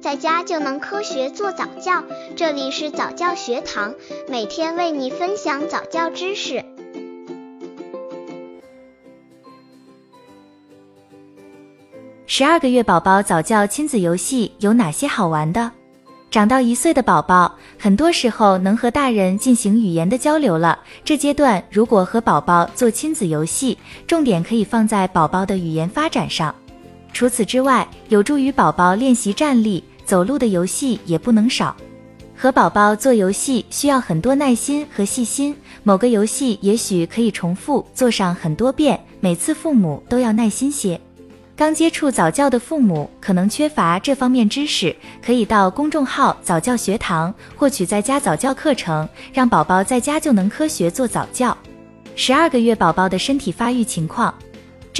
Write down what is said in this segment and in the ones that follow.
在家就能科学做早教。这里是早教学堂，每天为你分享早教知识。十二个月宝宝早教亲子游戏有哪些好玩的？长到一岁的宝宝，很多时候能和大人进行语言的交流了。这阶段如果和宝宝做亲子游戏，重点可以放在宝宝的语言发展上。除此之外，有助于宝宝练习站立、走路的游戏也不能少。和宝宝做游戏需要很多耐心和细心，某个游戏也许可以重复做上很多遍，每次父母都要耐心些。刚接触早教的父母可能缺乏这方面知识，可以到公众号早教学堂获取在家早教课程，让宝宝在家就能科学做早教。十二个月宝宝的身体发育情况，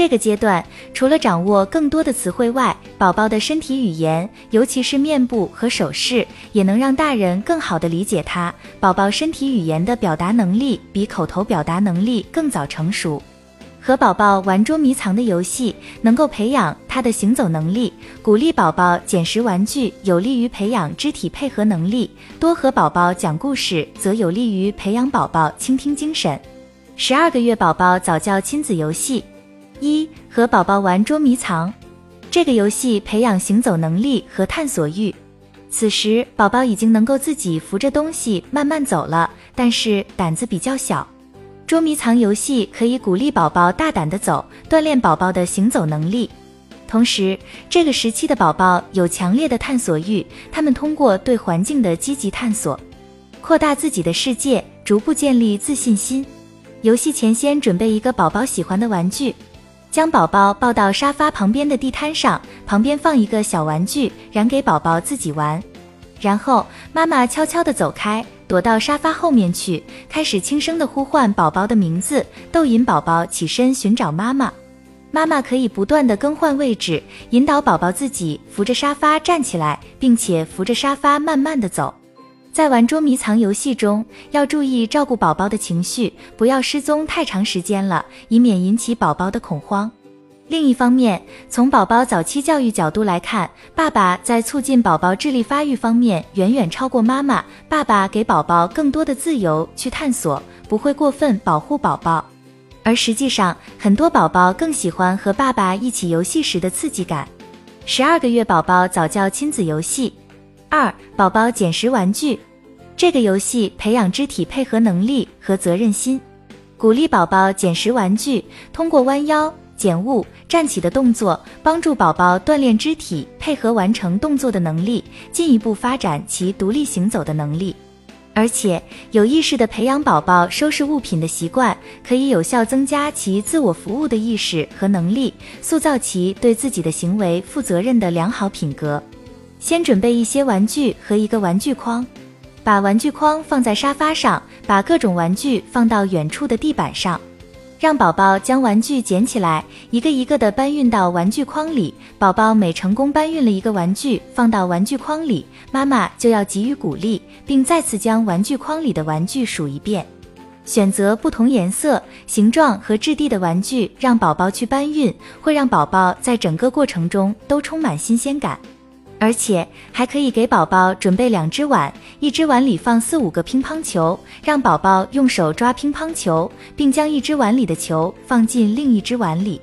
这个阶段除了掌握更多的词汇外，宝宝的身体语言，尤其是面部和手势，也能让大人更好的理解他。宝宝身体语言的表达能力比口头表达能力更早成熟。和宝宝玩捉迷藏的游戏，能够培养他的行走能力；鼓励宝宝捡拾玩具，有利于培养肢体配合能力；多和宝宝讲故事，则有利于培养宝宝倾听精神。十二个月宝宝早教亲子游戏一和宝宝玩捉迷藏，这个游戏培养行走能力和探索欲。此时宝宝已经能够自己扶着东西慢慢走了，但是胆子比较小。捉迷藏游戏可以鼓励宝宝大胆的走，锻炼宝宝的行走能力。同时，这个时期的宝宝有强烈的探索欲，他们通过对环境的积极探索，扩大自己的世界，逐步建立自信心。游戏前先准备一个宝宝喜欢的玩具，将宝宝抱到沙发旁边的地摊上，旁边放一个小玩具，让给宝宝自己玩。然后妈妈悄悄地走开。躲到沙发后面去，开始轻声的呼唤宝宝的名字，逗引宝宝起身寻找妈妈。妈妈可以不断的更换位置，引导宝宝自己扶着沙发站起来，并且扶着沙发慢慢的走。在玩捉迷藏游戏中，要注意照顾宝宝的情绪，不要失踪太长时间了，以免引起宝宝的恐慌。另一方面，从宝宝早期教育角度来看，爸爸在促进宝宝智力发育方面远远超过妈妈。爸爸给宝宝更多的自由去探索，不会过分保护宝宝。而实际上，很多宝宝更喜欢和爸爸一起游戏时的刺激感。十二个月宝宝早教亲子游戏二：宝宝捡拾玩具。这个游戏培养肢体配合能力和责任心，鼓励宝宝捡拾玩具，通过弯腰。捡物、站起的动作，帮助宝宝锻炼肢体配合完成动作的能力，进一步发展其独立行走的能力。而且有意识地培养宝宝收拾物品的习惯，可以有效增加其自我服务的意识和能力，塑造其对自己的行为负责任的良好品格。先准备一些玩具和一个玩具筐，把玩具筐放在沙发上，把各种玩具放到远处的地板上。让宝宝将玩具捡起来，一个一个的搬运到玩具筐里。宝宝每成功搬运了一个玩具放到玩具筐里，妈妈就要给予鼓励，并再次将玩具筐里的玩具数一遍。选择不同颜色、形状和质地的玩具，让宝宝去搬运，会让宝宝在整个过程中都充满新鲜感。而且还可以给宝宝准备两只碗，一只碗里放四五个乒乓球，让宝宝用手抓乒乓球，并将一只碗里的球放进另一只碗里。